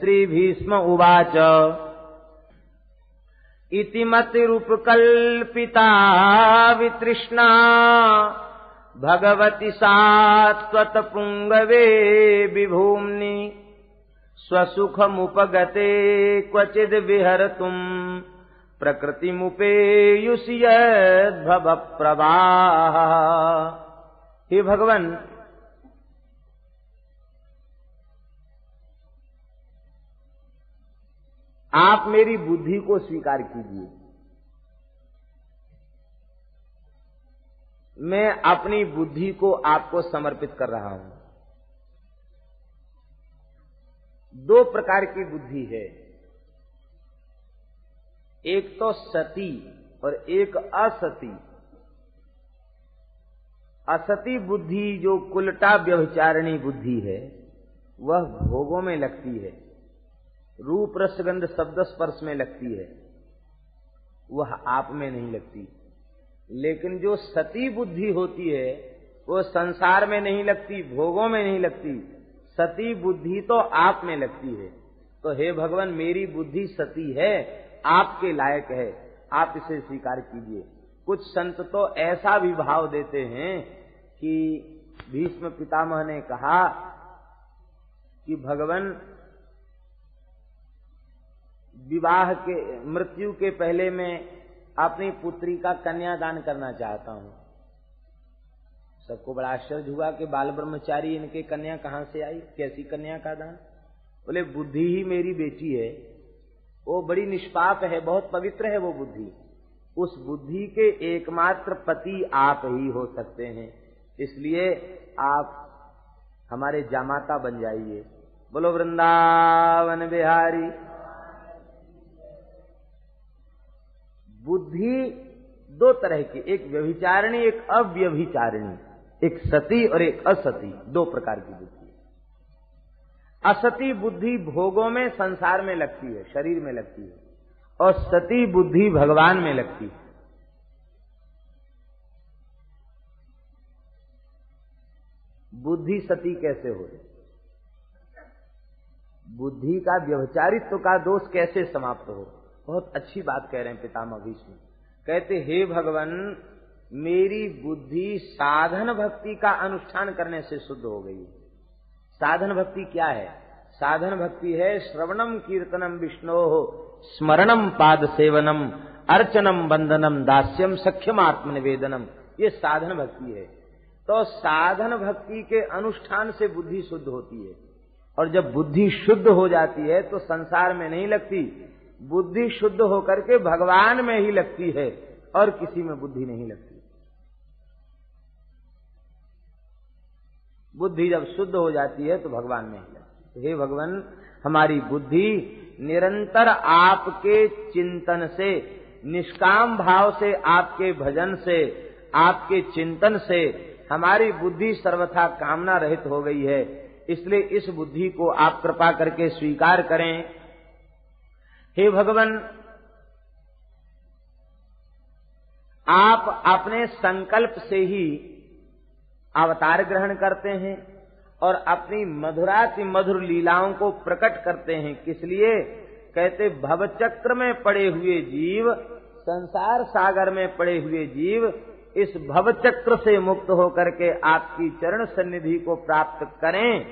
श्रीभीष्म उवाच। इति मतिरुपकल्पिता वितृष्णा। भगवति सात्वतपुङ्गवे विभूम्नि। स्वसुखमुपगते क्वचिद् विहर्तुम् प्रकृतिमुपेयुषि यद्भव प्रवाह हे भगवान आप मेरी बुद्धि को स्वीकार कीजिए। मैं अपनी बुद्धि को आपको समर्पित कर रहा हूँ। दो प्रकार की बुद्धि है। एक तो सती और एक असती। असती बुद्धि, जो कुलटा व्यभिचारिणी बुद्धि है, वह भोगों में लगती है। रूप रसगंध शब्द स्पर्श में लगती है। वह आप में नहीं लगती। लेकिन जो सती बुद्धि होती है, वो संसार में नहीं लगती, भोगों में नहीं लगती। सती बुद्धि तो आप में लगती है। तो हे भगवान, मेरी बुद्धि सती है, आपके लायक है। आप इसे स्वीकार कीजिए। कुछ संत तो ऐसा भी भाव देते हैं कि भीष्म पितामह ने कहा कि, भगवान विवाह के, मृत्यु के पहले मैं अपनी पुत्री का कन्यादान करना चाहता हूँ। सबको बड़ा आश्चर्य हुआ कि बाल ब्रह्मचारी इनके कन्या कहाँ से आई, कैसी कन्या का दान? बोले, बुद्धि ही मेरी बेटी है। वो बड़ी निष्पाप है, बहुत पवित्र है वो बुद्धि। उस बुद्धि के एकमात्र पति आप ही हो सकते हैं। इसलिए आप हमारे जामाता बन जाइए। बोलो, वृंदावन बिहारी। बुद्धि दो तरह की, एक व्यभिचारिणी, एक अव्यभिचारिणी, एक सती और एक असती, दो प्रकार की बुद्धि। असती बुद्धि भोगों में, संसार में लगती है, शरीर में लगती है, और सती बुद्धि भगवान में लगती है। बुद्धि सती कैसे हो बुद्धि का व्यवचारित्व का दोष कैसे समाप्त हो? बहुत अच्छी बात कह रहे हैं पितामह भीष्म। कहते, हे भगवान, मेरी बुद्धि साधन भक्ति का अनुष्ठान करने से शुद्ध हो गई साधन भक्ति क्या है? साधन भक्ति है श्रवणम कीर्तनम विष्णु, स्मरणम पाद सेवनम, अर्चनम बंदनम, दास्यम सख्यम आत्म निवेदनम ये साधन भक्ति है। तो साधन भक्ति के अनुष्ठान से बुद्धि शुद्ध होती है। और जब बुद्धि शुद्ध हो जाती है तो संसार में नहीं लगती बुद्धि शुद्ध होकर के भगवान में ही लगती है और किसी में बुद्धि नहीं लगती। बुद्धि जब शुद्ध हो जाती है तो भगवान में ही लगती है। हे भगवान, हमारी बुद्धि निरंतर आपके चिंतन से, निष्काम भाव से, आपके भजन से, आपके चिंतन से हमारी बुद्धि सर्वथा कामना रहित हो गई है। इसलिए इस बुद्धि को आप कृपा करके स्वीकार करें। हे भगवान, आप अपने संकल्प से ही अवतार ग्रहण करते हैं और अपनी मधुराति मधुर लीलाओं को प्रकट करते हैं। किस लिए? कहते भवचक्र में पड़े हुए जीव, संसार सागर में पड़े हुए जीव, इस भवचक्र से मुक्त होकर के आपकी चरण सन्निधि को प्राप्त करें।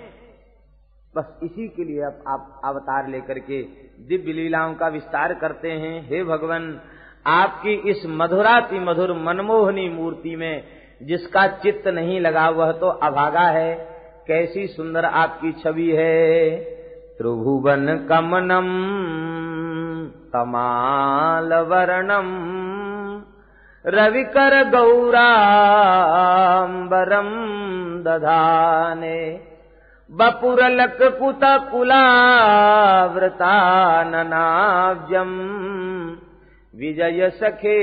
बस इसी के लिए अब आप अवतार लेकर के दिव्य लीलाओं का विस्तार करते हैं। हे भगवान, आपकी इस मधुराति मधुर मनमोहनी मूर्ति में जिसका चित्त नहीं लगा वह तो अभागा है। कैसी सुंदर आपकी छवि है। त्रिभुवन कमनम, तमाल वर्णम, रविकर गौराम्बरम दधाने। बपुरलक कुत कुलावृताननाब्जम् विजय सखे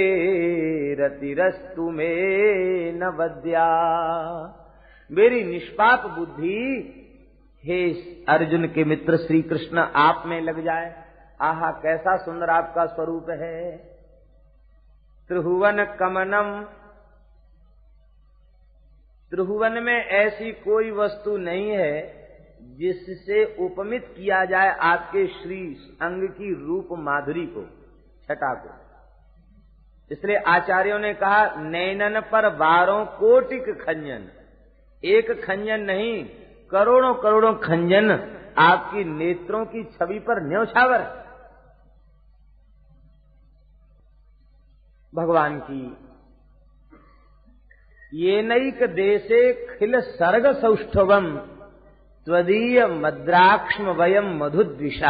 रतिरस्तु में नवद्या। मेरी निष्पाप बुद्धि, हे अर्जुन के मित्र श्री कृष्ण आप में लग जाए। आहा, कैसा सुंदर आपका स्वरूप है। त्रिभुवन कमनम त्रिभुवन में ऐसी कोई वस्तु नहीं है जिससे उपमित किया जाए आपके श्री अंग की रूप माधुरी को छटा को। इसलिए आचार्यों ने कहा, नैनन पर बारों कोटिक खंजन। एक खंजन नहीं, करोड़ों करोड़ों खंजन आपकी नेत्रों की छवि पर न्यौछावर भगवान की ये नैक देशे खिल सर्ग सौष्ठवम त्वदीय मद्राक्ष्म वयम मधुद्विषा।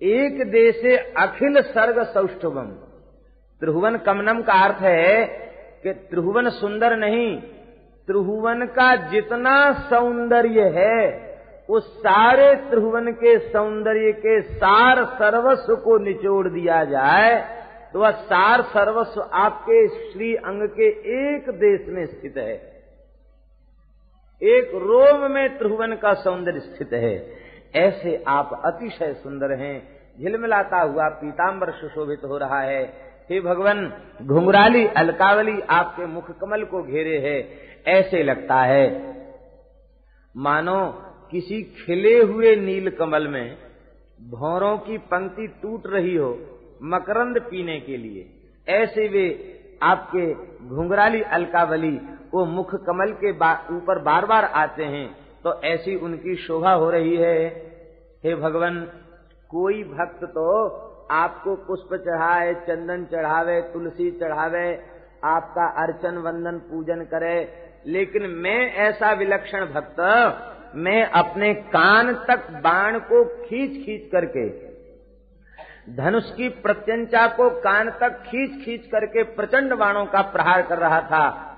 एक देशे अखिल सर्ग सौष्ठवम त्रिभुवन कमनम का अर्थ है कि त्रिभुवन सुंदर नहीं, त्रिभुवन का जितना सौंदर्य है, उस सारे त्रिभुवन के सौंदर्य के सार सर्वस्व को निचोड़ दिया जाए तो वह सार सर्वस्व आपके श्री अंग के एक देश में स्थित है। एक रोम में त्रिभुवन का सौंदर्य स्थित है। ऐसे आप अतिशय सुंदर हैं। झिलमिलाता हुआ पीताम्बर सुशोभित हो रहा है। हे भगवान, घुंघराली, अलकावली आपके मुख कमल को घेरे है। ऐसे लगता है, मानो किसी खिले हुए नील कमल में भौरों की पंक्ति टूट रही हो। मकरंद पीने के लिए। ऐसे वे आपके घुंघराली अलकावली, वो मुख कमल के ऊपर बार बार आते हैं तो ऐसी उनकी शोभा हो रही है। हे भगवान, कोई भक्त तो आपको पुष्प चढ़ाए, चंदन चढ़ावे, तुलसी चढ़ावे, आपका अर्चन, वंदन, पूजन करे, लेकिन मैं ऐसा विलक्षण भक्त, मैं अपने कान तक बाण को खींच खींच करके धनुष की प्रत्यंचा को कान तक खींच खींच करके प्रचंड बाणों का प्रहार कर रहा था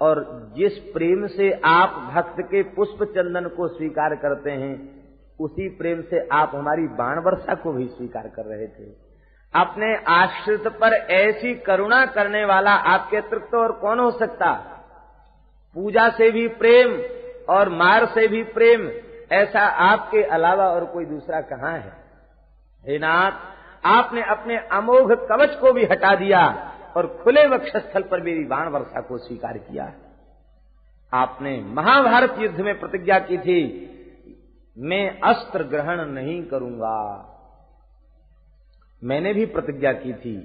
और जिस प्रेम से आप भक्त के पुष्प चंदन को स्वीकार करते हैं, उसी प्रेम से आप हमारी बाण वर्षा को भी स्वीकार कर रहे थे। अपने आश्रित पर ऐसी करुणा करने वाला आपके अतिरिक्त और कौन हो सकता? पूजा से भी प्रेम और मार से भी प्रेम, ऐसा आपके अलावा और कोई दूसरा कहाँ है? हे नाथ आपने अपने अमोघ कवच को भी हटा दिया और खुले वक्षस्थल पर मेरी बाण वर्षा को स्वीकार किया। आपने महाभारत युद्ध में प्रतिज्ञा की थी, मैं अस्त्र ग्रहण नहीं करूँगा। मैंने भी प्रतिज्ञा की थी,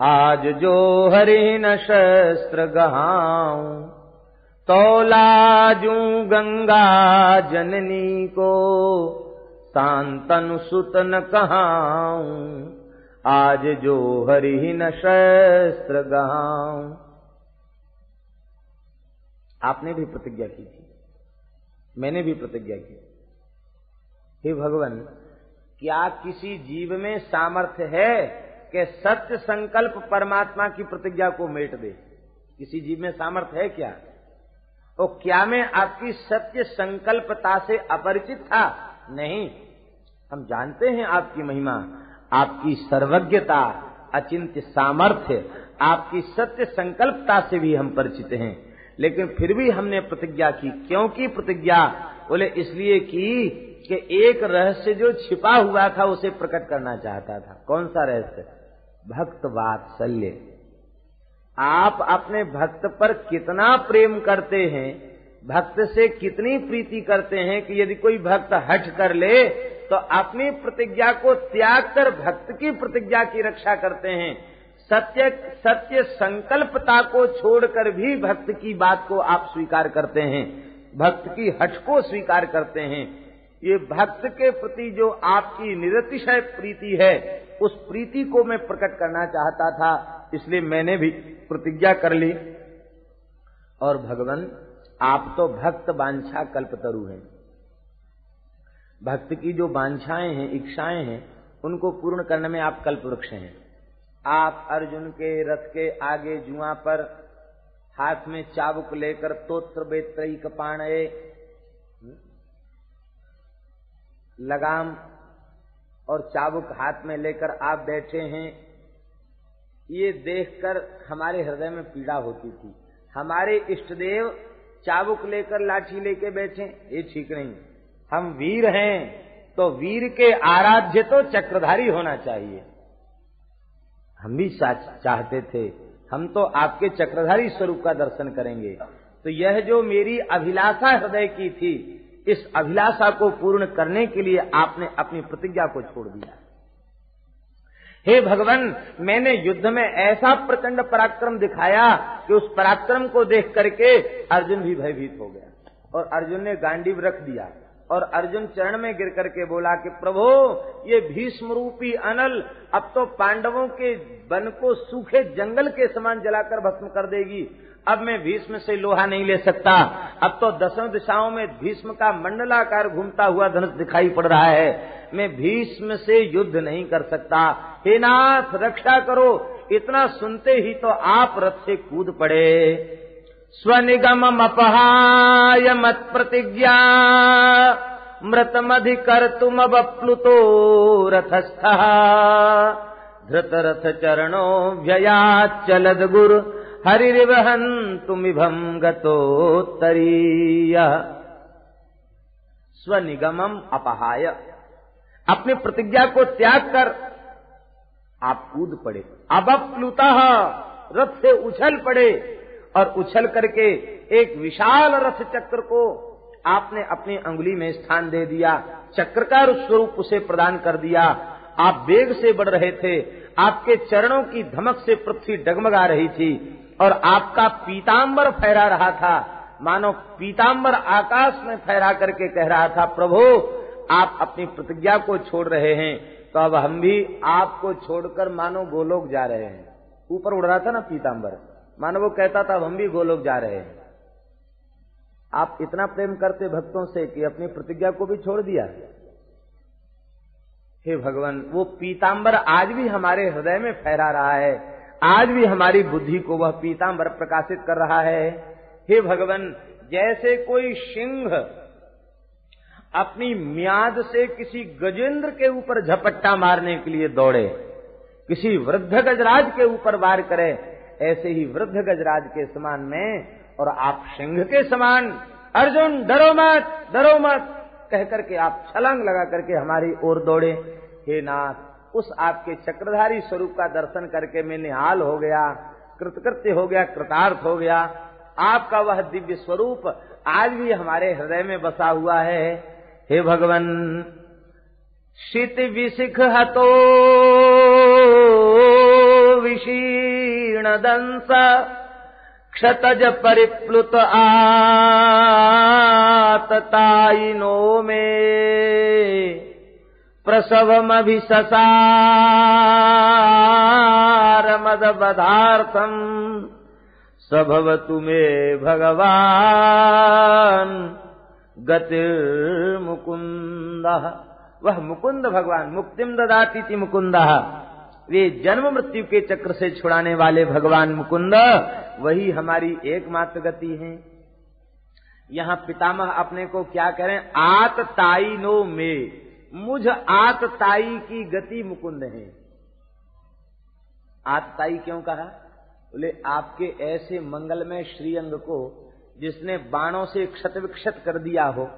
आज जो हरि न शस्त्र गहाऊ तौलाजू गंगा जननी को। शांतनु सुत न कहाऊ। आज जो हरि न शस्त्र गहाऊ आपने भी प्रतिज्ञा की थी। मैंने भी प्रतिज्ञा की। हे भगवान, क्या किसी जीव में सामर्थ्य है कि सत्य संकल्प परमात्मा की प्रतिज्ञा को मेट दे? किसी जीव में सामर्थ्य है क्या? और क्या मैं आपकी सत्य संकल्पता से अपरिचित था? नहीं, हम जानते हैं आपकी महिमा, आपकी सर्वज्ञता, अचिंत्य सामर्थ्य, आपकी सत्य संकल्पता से भी हम परिचित हैं। लेकिन फिर भी हमने प्रतिज्ञा की। क्योंकि प्रतिज्ञा? बोले, इसलिए की, कि एक रहस्य जो छिपा हुआ था, उसे प्रकट करना चाहता था। कौन सा रहस्य? भक्त वात्सल्य आप अपने भक्त पर कितना प्रेम करते हैं भक्त से कितनी प्रीति करते हैं कि यदि कोई भक्त हट कर ले तो अपनी प्रतिज्ञा को त्याग कर भक्त की प्रतिज्ञा की रक्षा करते हैं। सत्य सत्य संकल्पता को छोड़कर भी भक्त की बात को आप स्वीकार करते हैं। भक्त की हट को स्वीकार करते हैं। ये भक्त के प्रति जो आपकी निरतिशय प्रीति है, उस प्रीति को मैं प्रकट करना चाहता था, इसलिए मैंने भी प्रतिज्ञा कर ली। और भगवान आप तो भक्त बांछा कल्पतरु हैं। भक्त की जो बांछाएँ हैं, इच्छाएँ हैं, उनको पूर्ण करने में आप कल्प वृक्ष हैं। आप अर्जुन के रथ के आगे जुआ पर हाथ में चाबुक लेकर तोत्र बेत्रई कपाणे लगाम और चाबुक हाथ में लेकर आप बैठे हैं, ये देखकर हमारे हृदय में पीड़ा होती थी। हमारे इष्टदेव चाबुक लेकर लाठी लेके बैठे, ये ठीक नहीं। हम वीर हैं तो वीर के आराध्य तो चक्रधारी होना चाहिए। हम भी चाहते थे, हम तो आपके चक्रधारी स्वरूप का दर्शन करेंगे। तो यह जो मेरी अभिलाषा हृदय की थी, इस अभिलाषा को पूर्ण करने के लिए आपने अपनी प्रतिज्ञा को छोड़ दिया। हे भगवान, मैंने युद्ध में ऐसा प्रचंड पराक्रम दिखाया कि उस पराक्रम को देख करके अर्जुन भी भयभीत हो गया। और अर्जुन ने गांडीव रख दिया और अर्जुन चरण में गिर करके बोला कि, प्रभु, ये भीष्म रूपी अनल अब तो पांडवों के वन को सूखे जंगल के समान जलाकर भस्म कर देगी। अब मैं भीष्म से लोहा नहीं ले सकता। अब तो दसों दिशाओं में भीष्म का मंडलाकार घूमता हुआ धनुष दिखाई पड़ रहा है। मैं भीष्म से युद्ध नहीं कर सकता। हे नाथ, रक्षा करो। इतना सुनते ही तो आप रथ से कूद पड़े। स्वनिगम अपहाय मत प्रतिज्ञा मृतमधिकर तुम अब बप्लुतो रथस्थ। धृत रथ चरणो व्यया चलद गुरु हरिवहन तुमिभम गतोत्तरीय। स्वनिगमम अपहाय। अपनी प्रतिज्ञा को त्याग कर आप कूद पड़े। अब प्लुता रथ से उछल पड़े और उछल करके एक विशाल रथ चक्र को आपने अपनी अंगुली में स्थान दे दिया। चक्र का स्वरूप उसे प्रदान कर दिया। आप वेग से बढ़ रहे थे। आपके चरणों की धमक से पृथ्वी डगमगा रही थी। और आपका पीताम्बर फहरा रहा था। मानो पीताम्बर आकाश में फहरा करके कह रहा था, प्रभु, आप अपनी प्रतिज्ञा को छोड़ रहे हैं तो अब हम भी आपको छोड़कर मानो गोलोक जा रहे हैं। ऊपर उड़ रहा था ना पीताम्बर मानो वो कहता था, अब हम भी गोलोक जा रहे हैं। आप इतना प्रेम करते भक्तों से कि अपनी प्रतिज्ञा को भी छोड़ दिया। हे भगवान, वो पीताम्बर आज भी हमारे हृदय में फहरा रहा है। आज भी हमारी बुद्धि को वह पीताम्बर प्रकाशित कर रहा है। हे भगवान, जैसे कोई सिंह अपनी म्याद से किसी गजेंद्र के ऊपर झपट्टा मारने के लिए दौड़े, किसी वृद्ध गजराज के ऊपर वार करे, ऐसे ही वृद्ध गजराज के समान में और आप सिंह के समान, अर्जुन, डरो मत डरो मत कह करके आप छलांग लगा करके हमारी ओर दौड़े। हे नाथ उस आपके चक्रधारी स्वरूप का दर्शन करके मैं निहाल हो गया, कृतकृत्य हो गया, कृतार्थ हो गया। आपका वह दिव्य स्वरूप आज भी हमारे हृदय में बसा हुआ है। हे भगवान, शीत विशिख हतो विषीण दंस, क्षतज परिप्लुत आतताइनो में। प्रसवमभिससारमदबधार्थम् स भवतु मे भगवान गतिर्मुकुंद वह मुकुंद भगवान मुक्तिम ददाती थी मुकुंद वे जन्म मृत्यु के चक्र से छुड़ाने वाले भगवान मुकुंद वही हमारी एकमात्र गति है। यहाँ पितामह अपने को क्या करें? आत ताई नो में मुझ आतताई की गति मुकुंद है। आतताई क्यों कहा? बोले, आपके ऐसे मंगलमय श्रीअंग को जिसने बाणों से क्षत विक्षत कर दिया हो,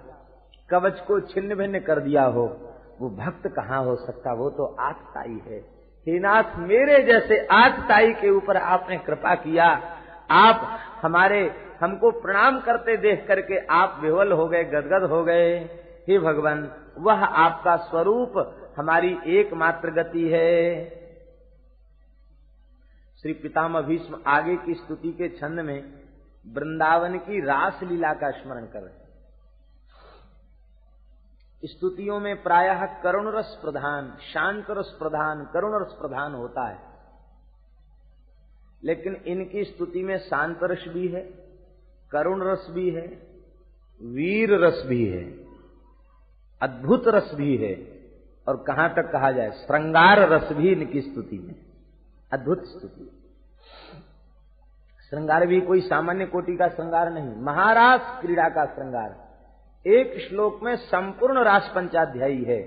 कवच को छिन्न भिन्न कर दिया हो, वो भक्त कहाँ हो सकता? वो तो आतताई है। हे नाथ, मेरे जैसे आतताई के ऊपर आपने कृपा किया। आप हमारे, हमको प्रणाम करते देख करके आप विवल हो गए, गदगद हो गए। हे भगवान, वह आपका स्वरूप हमारी एकमात्र गति है। श्री पितामह भीष्म आगे की स्तुति के छंद में वृंदावन की रास लीला का स्मरण कर रहे स्तुतियों में प्रायः करुण रस प्रधान, शांत रस प्रधान, करुण रस प्रधान होता है। लेकिन इनकी स्तुति में शांत रस भी है, करुण रस भी है, वीर रस भी है। अद्भुत रस भी है और कहाँ तक कहा जाए, श्रृंगार रस भी इनकी स्तुति में अद्भुत स्तुति। श्रृंगार भी कोई सामान्य कोटि का श्रृंगार नहीं महाराज क्रीड़ा का श्रृंगार। एक श्लोक में संपूर्ण रास पंचाध्यायी है।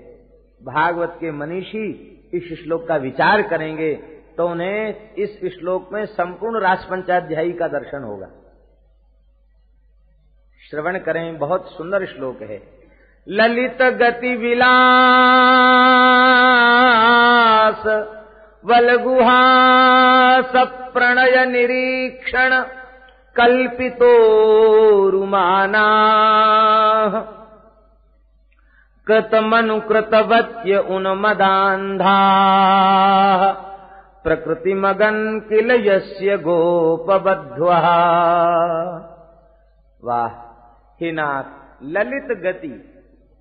भागवत के मनीषी इस श्लोक का विचार करेंगे तो उन्हें इस श्लोक में संपूर्ण रास पंचाध्यायी का दर्शन होगा। श्रवण करें, बहुत सुंदर श्लोक है। ललितगतिविलास विलास कल्पितोरुमानाः। कृतमनुकृतवत्य उन्मदान्धाः प्रकृतिमगन् किल यस्य गोपबद्ध्व वा हिनाथ ललित गति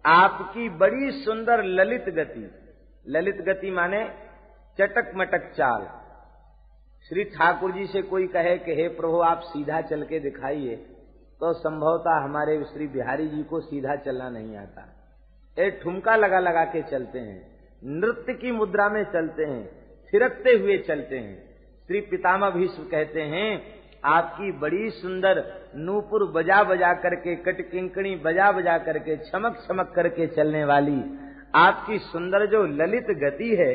आपकी बड़ी सुंदर ललित गति ललित गति माने चटक मटक चाल। श्री ठाकुर जी से कोई कहे कि, हे प्रभु, आप सीधा चल के दिखाइए तो संभवतः हमारे श्री बिहारी जी को सीधा चलना नहीं आता। एक ठुमका लगा लगा के चलते हैं, नृत्य की मुद्रा में चलते हैं, थिरकते हुए चलते हैं। श्री पितामह भीष्म कहते हैं आपकी बड़ी सुंदर नूपुर बजा बजा करके कट किंकणी बजा बजा करके, चमक चमक करके चलने वाली, आपकी सुंदर जो ललित गति है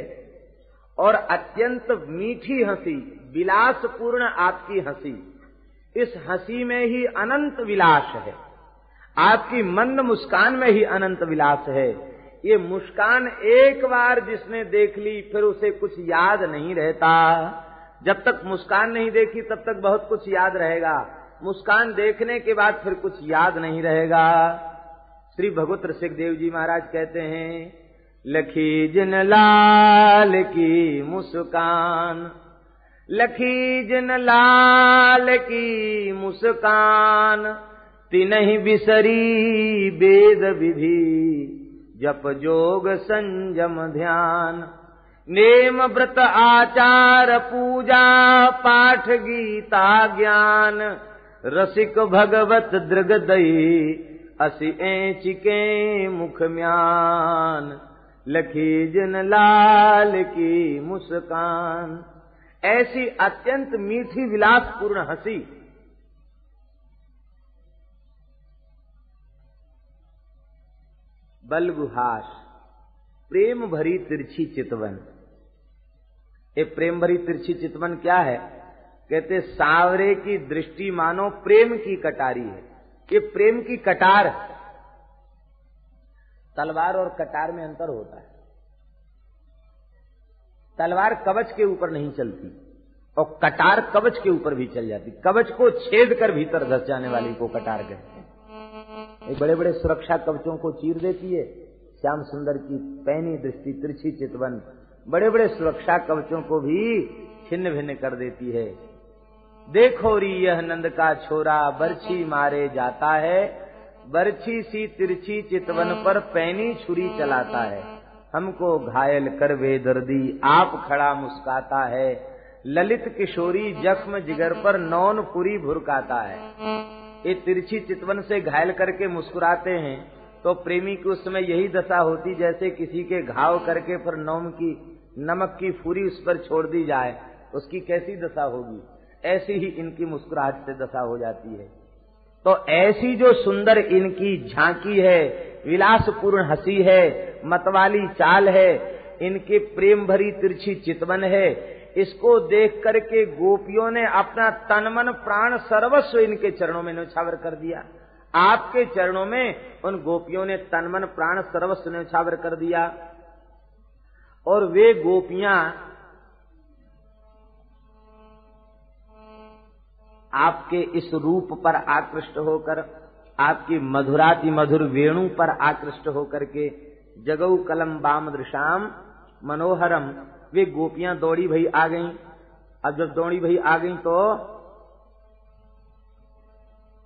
और अत्यंत मीठी हँसी, विलासपूर्ण आपकी हँसी, इस हँसी में ही अनंत विलास है। आपकी मंद मुस्कान में ही अनंत विलास है। ये मुस्कान एक बार जिसने देख ली, फिर उसे कुछ याद नहीं रहता। जब तक मुस्कान नहीं देखी, तब तक बहुत कुछ याद रहेगा। मुस्कान देखने के बाद फिर कुछ याद नहीं रहेगा। श्री भगवत सुखदेव जी महाराज कहते हैं, लखी जिन लाल की मुस्कान, लखी जिन लाल की मुस्कान, तिनहि बिसरी वेद विधि, जप जोग संयम ध्यान नेम व्रत आचार पूजा पाठ गीता ज्ञान रसिक भगवत दृग दई असि चिके मुख म्यान लखी जिन लाल की मुस्कान। ऐसी अत्यंत मीठी विलासपूर्ण हँसी। बलगुहास प्रेम भरी तिरछी चितवन। ये प्रेम भरी तिरछी चितवन क्या है? कहते, सावरे की दृष्टि मानो प्रेम की कटारी है। ये प्रेम की कटार तलवार और कटार में अंतर होता है। तलवार कवच के ऊपर नहीं चलती और कटार कवच के ऊपर भी चल जाती। कवच को छेद कर भीतर धस जाने वाली को कटार कहते हैं। ये बड़े बड़े सुरक्षा कवचों को चीर देती है। श्याम सुंदर की पैनी दृष्टि तिरछी चितवन बड़े बड़े सुरक्षा कवचों को भी छिन्न भिन्न कर देती है। देखो री, यह नंद का छोरा बर्छी मारे जाता है। बर्छी सी तिरछी चितवन पर पैनी छुरी चलाता है। हमको घायल कर वे दर्दी आप खड़ा मुस्काता है। ललित किशोरी जख्म जिगर पर नौन पुरी भुरकाता है। ये तिरछी चितवन से घायल करके मुस्कुराते हैं तो प्रेमी की उस समय यही दशा होती जैसे किसी के घाव करके फिर नौम की नमक की फूरी उस पर छोड़ दी जाए, उसकी कैसी दशा होगी? ऐसी ही इनकी मुस्कुराहट से दशा हो जाती है। तो ऐसी जो सुंदर इनकी झांकी है, विलासपूर्ण हँसी है, मतवाली चाल है, इनके प्रेम भरी तिरछी चितवन है, इसको देख करके गोपियों ने अपना तन मन प्राण सर्वस्व इनके चरणों में न्यौछावर कर दिया। आपके चरणों में उन गोपियों ने तन मन प्राण सर्वस्व न्यौछावर कर दिया। और वे गोपियाँ आपके इस रूप पर आकृष्ट होकर, आपकी मधुराति मधुर वेणु पर आकृष्ट होकर के जगऊ कलम बाम दृशाम मनोहरम, वे गोपियाँ दौड़ी भई आ गईं। अब जब दौड़ी भई आ गईं तो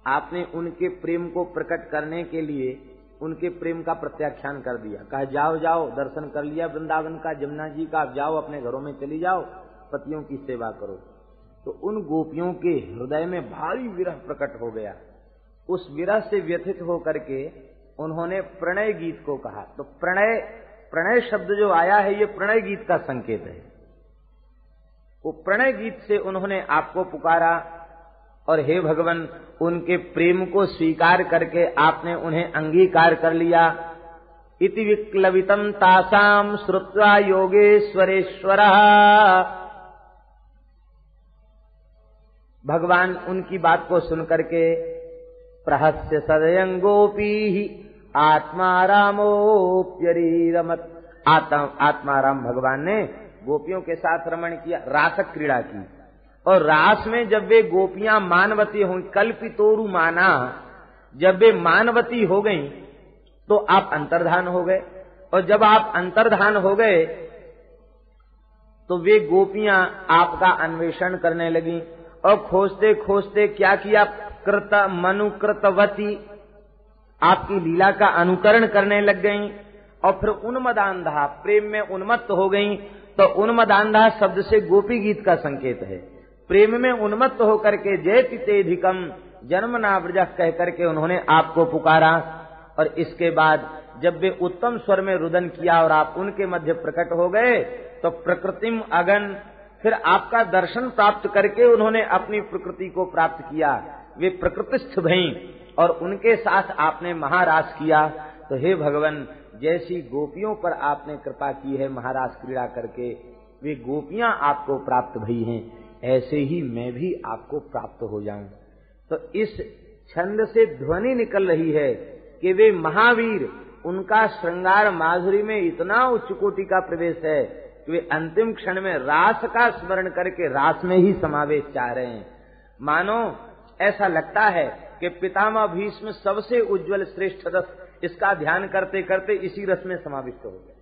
आपने उनके प्रेम को प्रकट करने के लिए उनके प्रेम का प्रत्याख्यान कर दिया। कहा, जाओ जाओ, दर्शन कर लिया वृंदावन का, जमुना जी का आप जाओ अपने घरों में चली जाओ, पतियों की सेवा करो। तो उन गोपियों के हृदय में भारी विरह प्रकट हो गया। उस विरह से व्यथित होकर के उन्होंने प्रणय गीत को कहा। तो प्रणय प्रणय शब्द जो आया है, ये प्रणय गीत का संकेत है। वो प्रणय गीत से उन्होंने आपको पुकारा और हे भगवान, उनके प्रेम को स्वीकार करके आपने उन्हें अंगीकार कर लिया। इति विक्लवितम तासाम श्रुत्वा योगेश्वरेश्वर। भगवान उनकी बात को सुनकर के प्रहस्य सदयंगोपी आत्मा रामोप्यरीरमत आत्मा राम भगवान ने गोपियों के साथ रमण किया रासक क्रीड़ा की। और रास में जब वे गोपियाँ मानवती हुई कल्पितोरु माना, जब वे मानवती हो गईं तो आप अंतर्धान हो गए। और जब आप अंतर्धान हो गए तो वे गोपियाँ आपका अन्वेषण करने लगी। और खोजते खोजते क्या किया? कृत मनुकृतवती आपकी लीला का अनुकरण करने लग गई। और फिर उन्मदांधा प्रेम में उन्मत्त हो गई। तो उन्मदांधा शब्द से गोपी गीत का संकेत है। प्रेम में उन्मत्त होकर के जय पितेधिकम जन्म नाव्रज कह करके उन्होंने आपको पुकारा। और इसके बाद जब वे उत्तम स्वर में रुदन किया और आप उनके मध्य प्रकट हो गए तो प्रकृतिम अगन, फिर आपका दर्शन प्राप्त करके उन्होंने अपनी प्रकृति को प्राप्त किया। वे प्रकृतिस्थ भई और उनके साथ आपने महारास किया। तो हे भगवान, जैसी गोपियों पर आपने कृपा की है महाराज क्रीड़ा करके, वे गोपियाँ आपको प्राप्त भई हैं। ऐसे ही मैं भी आपको प्राप्त हो जाऊँ। तो इस छंद से ध्वनि निकल रही है कि वे महावीर, उनका श्रृंगार माधुरी में इतना उच्च कोटि का प्रवेश है कि वे अंतिम क्षण में रास का स्मरण करके रास में ही समावेश चाह रहे हैं। मानो, ऐसा लगता है कि पितामह भीष्म सबसे उज्जवल श्रेष्ठ रस, इसका ध्यान करते करते इसी रस में समाविष्ट हो गए।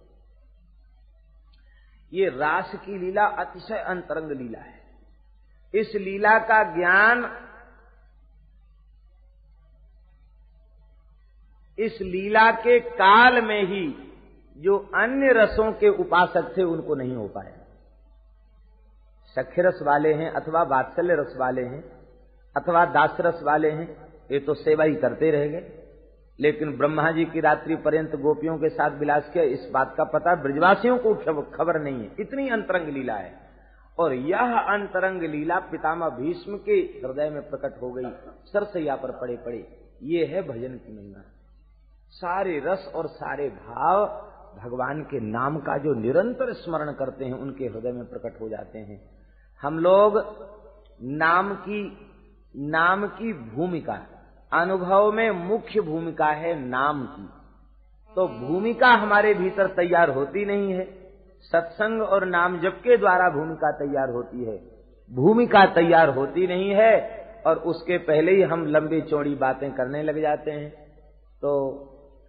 ये रास की लीला अतिशय अंतरंग लीला है। इस लीला का ज्ञान, इस लीला के काल में ही जो अन्य रसों के उपासक थे उनको नहीं हो पाया। सख्य रस वाले हैं अथवा वात्सल्य रस वाले हैं अथवा दास रस वाले हैं, ये तो सेवा ही करते रह गए। लेकिन ब्रह्मा जी की रात्रि पर्यंत गोपियों के साथ विलास किया, इस बात का पता ब्रजवासियों को खबर नहीं है। इतनी अंतरंग लीला है। और यह अंतरंग लीला पितामह भीष्म के हृदय में प्रकट हो गई। सरसैया पर पड़े पड़े। ये है भजन की महिमा सारे रस और सारे भाव भगवान के नाम का जो निरंतर स्मरण करते हैं, उनके हृदय में प्रकट हो जाते हैं। हम लोग नाम की नाम की भूमिका, अनुभव में मुख्य भूमिका है नाम की। तो भूमिका हमारे भीतर तैयार होती नहीं है। सत्संग और नाम जप के द्वारा भूमिका तैयार होती है। भूमिका तैयार होती नहीं है और उसके पहले ही हम लंबी चौड़ी बातें करने लग जाते हैं। तो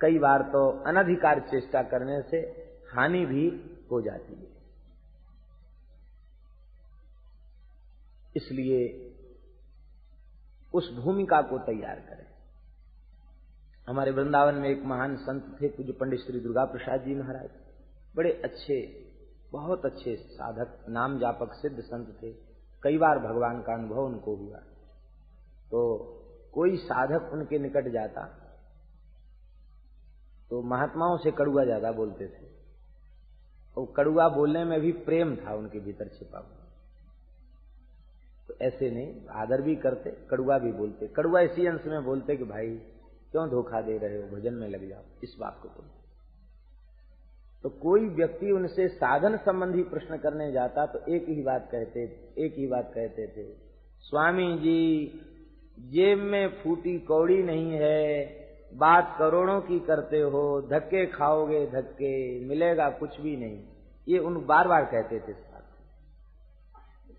कई बार तो अनधिकार चेष्टा करने से हानि भी हो जाती है। इसलिए उस भूमिका को तैयार करें। हमारे वृंदावन में एक महान संत थे, पूज्य पंडित श्री दुर्गा प्रसाद जी महाराज। बड़े अच्छे बहुत अच्छे साधक नाम जापक सिद्ध संत थे। कई बार भगवान का अनुभव उनको हुआ। तो कोई साधक उनके निकट जाता तो महात्माओं से कड़ुआ ज़्यादा बोलते थे। और कड़ुआ बोलने में भी प्रेम था उनके भीतर छिपा हुआ। तो ऐसे नहीं, आदर भी करते, कड़ुआ भी बोलते। कड़ुआ इसी अंश में बोलते कि, भाई, क्यों धोखा दे रहे हो? भजन में लग जाओ। इस बात को बोलते। तो कोई व्यक्ति उनसे साधन संबंधी प्रश्न करने जाता तो एक ही बात कहते, एक ही बात कहते थे, स्वामी जी, जेब में फूटी कौड़ी नहीं है, बात करोड़ों की करते हो, धक्के खाओगे धक्के, मिलेगा कुछ भी नहीं। ये उन बार बार कहते थे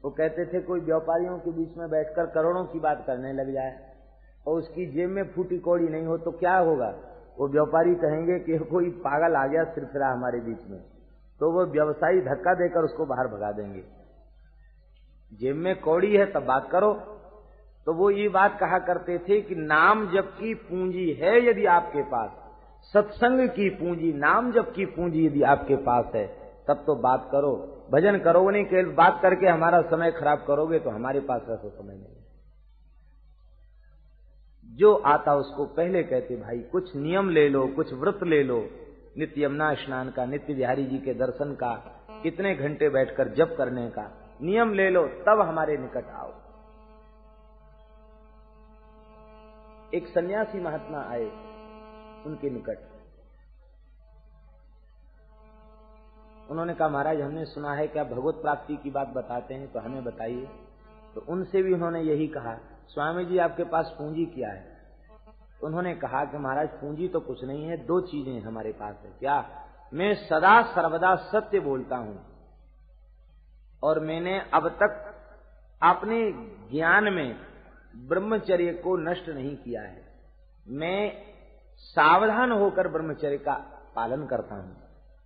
वो कहते थे, कोई व्यापारियों के बीच में बैठकर करोड़ों की बात करने लग जाए और उसकी जेब में फूटी कौड़ी नहीं हो तो क्या होगा? वो व्यापारी कहेंगे कि कोई पागल आ गया सिरफिरा हमारे बीच में। तो वो व्यवसायी धक्का देकर उसको बाहर भगा देंगे। जेब में कौड़ी है, तब बात करो। तो वो ये बात कहा करते थे कि नाम जब की पूंजी है यदि आपके पास। सत्संग की पूंजी, नाम जब की पूंजी यदि आपके पास है, तब तो बात करो। भजन करोगे नहीं, केवल बात करके हमारा समय खराब करोगे तो हमारे पास ऐसा समय नहीं। जो आता उसको पहले कहते, भाई, कुछ नियम ले लो, कुछ व्रत ले लो। नित्य यमुना स्नान का, नित्य बिहारी जी के दर्शन का कितने घंटे बैठकर जप करने का। नियम ले लो, तब हमारे निकट आओ। एक सन्यासी महात्मा आए उनके निकट। उन्होंने कहा, महाराज, हमने सुना है कि आप भगवत प्राप्ति की बात बताते हैं तो हमें बताइए। तो उनसे भी उन्होंने यही कहा स्वामी जी आपके पास पूंजी क्या है? उन्होंने कहा कि महाराज, पूंजी तो कुछ नहीं है, दो चीज़ें हमारे पास है। क्या? मैं सदा सर्वदा सत्य बोलता हूँ। और मैंने अब तक अपने ज्ञान में ब्रह्मचर्य को नष्ट नहीं किया है। मैं सावधान होकर ब्रह्मचर्य का पालन करता हूँ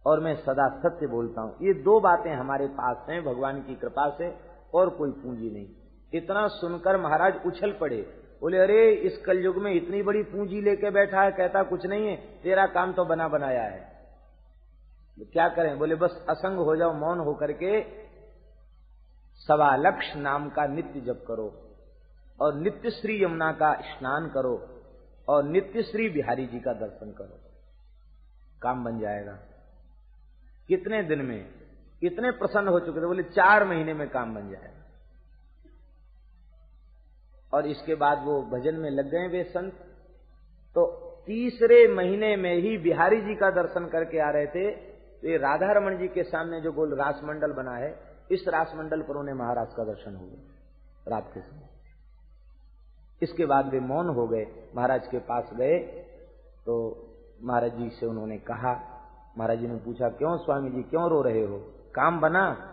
और मैं सदा सत्य बोलता हूँ। ये दो बातें हमारे पास हैं, भगवान की कृपा से और कोई पूंजी नहीं। इतना सुनकर महाराज उछल पड़े। बोले, अरे, इस कलयुग में इतनी बड़ी पूंजी लेके बैठा है, कहता कुछ नहीं है, तेरा काम तो बना बनाया है। क्या करें? बोले, बस असंग हो जाओ, मौन होकर के सवा लक्ष नाम का नित्य जप करो और नित्य श्री यमुना का स्नान करो और नित्य श्री बिहारी जी का दर्शन करो। काम बन जाएगा। कितने दिन में? कितने प्रसन्न हो चुके थे, बोले, चार महीने में काम बन जाएगा। और इसके बाद वो भजन में लग गए वे संत। तो तीसरे महीने में ही बिहारी जी का दर्शन करके आ रहे थे। तो ये राधा रमन जी के सामने जो गोल रासमंडल बना है, इस रासमंडल पर उन्हें महाराज का दर्शन हो गया रात के समय। इसके बाद वे मौन हो गए, महाराज के पास गए। तो महाराज जी से उन्होंने कहा, महाराज जी ने पूछा, क्यों स्वामी जी, क्यों रो रहे हो? काम बना?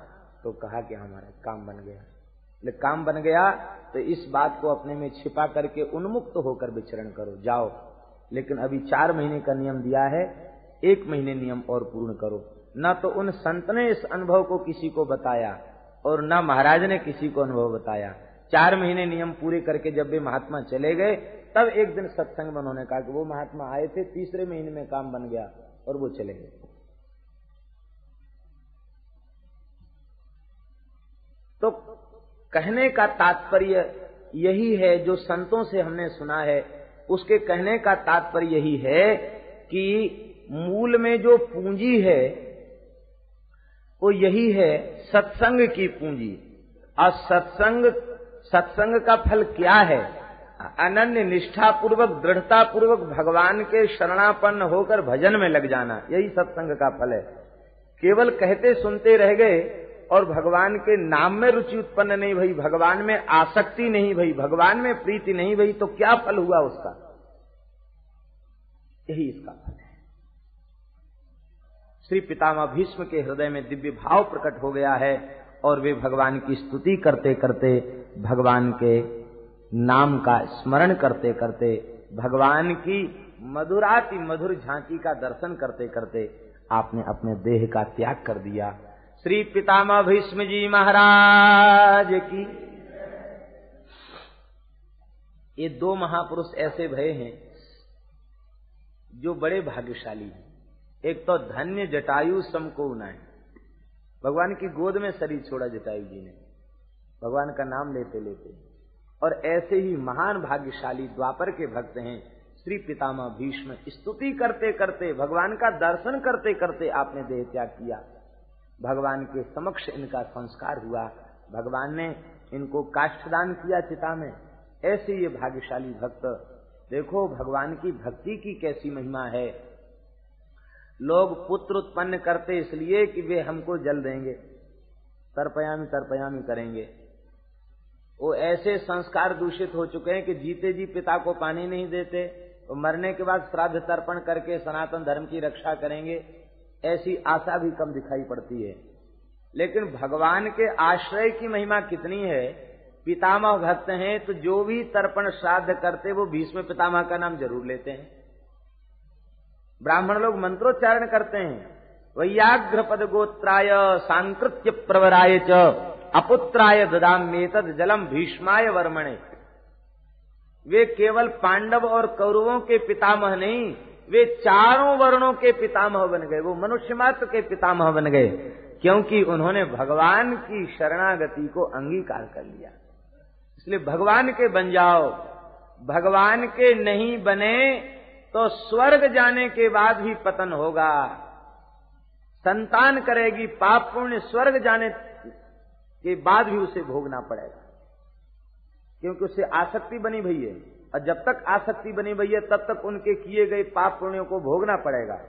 तो कहा कि हमारा काम बन गया। काम बन गया तो इस बात को अपने में छिपा करके उन्मुक्त तो होकर विचरण करो, जाओ। लेकिन अभी चार महीने का नियम दिया है, एक महीने नियम और पूर्ण करो। न तो उन संत ने इस अनुभव को किसी को बताया, और न महाराज ने किसी को अनुभव बताया। चार महीने नियम पूरे करके जब वे महात्मा चले गए, तब एक दिन सत्संग में उन्होंने कहा कि वो महात्मा आए थे, तीसरे महीने में काम बन गया, और वो चले गए। तो कहने का तात्पर्य यही है जो संतों से हमने सुना है। उसके कहने का तात्पर्य यही है कि मूल में जो पूंजी है, वो यही है सत्संग की पूंजी। और सत्संग सत्संग का फल क्या है? अनन्य निष्ठा पूर्वक दृढ़ता पूर्वक भगवान के शरणापन्न होकर भजन में लग जाना, यही सत्संग का फल है। केवल कहते सुनते रह गए और भगवान के नाम में रुचि उत्पन्न नहीं भई, भगवान में आसक्ति नहीं भई, भगवान में प्रीति नहीं भई तो क्या फल हुआ उसका? यही इसका फल है। श्री पितामह भीष्म के हृदय में दिव्य भाव प्रकट हो गया है और वे भगवान की स्तुति करते करते, भगवान के नाम का स्मरण करते करते, भगवान की मधुराति मधुर झांकी का दर्शन करते करते आपने अपने देह का त्याग कर दिया। श्री पितामह भीष्म जी महाराज की। ये दो महापुरुष ऐसे भय हैं जो बड़े भाग्यशाली हैं। एक तो धन्य जटायु समको है। भगवान की गोद में शरीर छोड़ा जटायु जी ने। भगवान का नाम लेते लेते। और ऐसे ही महान भाग्यशाली द्वापर के भक्त हैं। श्री पितामह भीष्म स्तुति करते करते, भगवान का दर्शन करते करते आपने देह त्याग किया। भगवान के समक्ष इनका संस्कार हुआ। भगवान ने इनको काष्ठदान किया चिता में। ऐसे ये भाग्यशाली भक्त। देखो, भगवान की भक्ति की कैसी महिमा है। लोग पुत्र उत्पन्न करते इसलिए कि वे हमको जल देंगे। तरपयामी तरपयामी करेंगे। वो ऐसे संस्कार दूषित हो चुके हैं कि जीते जी पिता को पानी नहीं देते। तो मरने के बाद श्राद्ध तर्पण करके सनातन धर्म की रक्षा करेंगे। ऐसी आशा भी कम दिखाई पड़ती है। लेकिन भगवान के आश्रय की महिमा कितनी है? पितामह भक्त हैं तो जो भी तर्पण श्राद्ध करते, वो भीष्म पितामह का नाम ज़रूर लेते हैं। ब्राह्मण लोग मंत्रोच्चारण करते हैं। वैयाग्र पद गोत्राय, सांकृत्य प्रवराय च, अपुत्राय ददाम्येतद जलम भीष्माय वर्मणे। वे केवल पांडव और कौरवों के पितामह नहीं वे चारों वर्णों के पितामह बन गए, वो मनुष्य मात्र के पितामह बन गए, क्योंकि उन्होंने भगवान की शरणागति को अंगीकार कर लिया। इसलिए भगवान के बन जाओ, भगवान के नहीं बने तो स्वर्ग जाने के बाद भी पतन होगा। संतान करेगी पाप पुण्य स्वर्ग जाने के बाद भी उसे भोगना पड़ेगा, क्योंकि उसे आसक्ति बनी है। और जब तक आसक्ति बनी भई है, तब तक उनके किए गए पाप पुण्यों को भोगना पड़ेगा।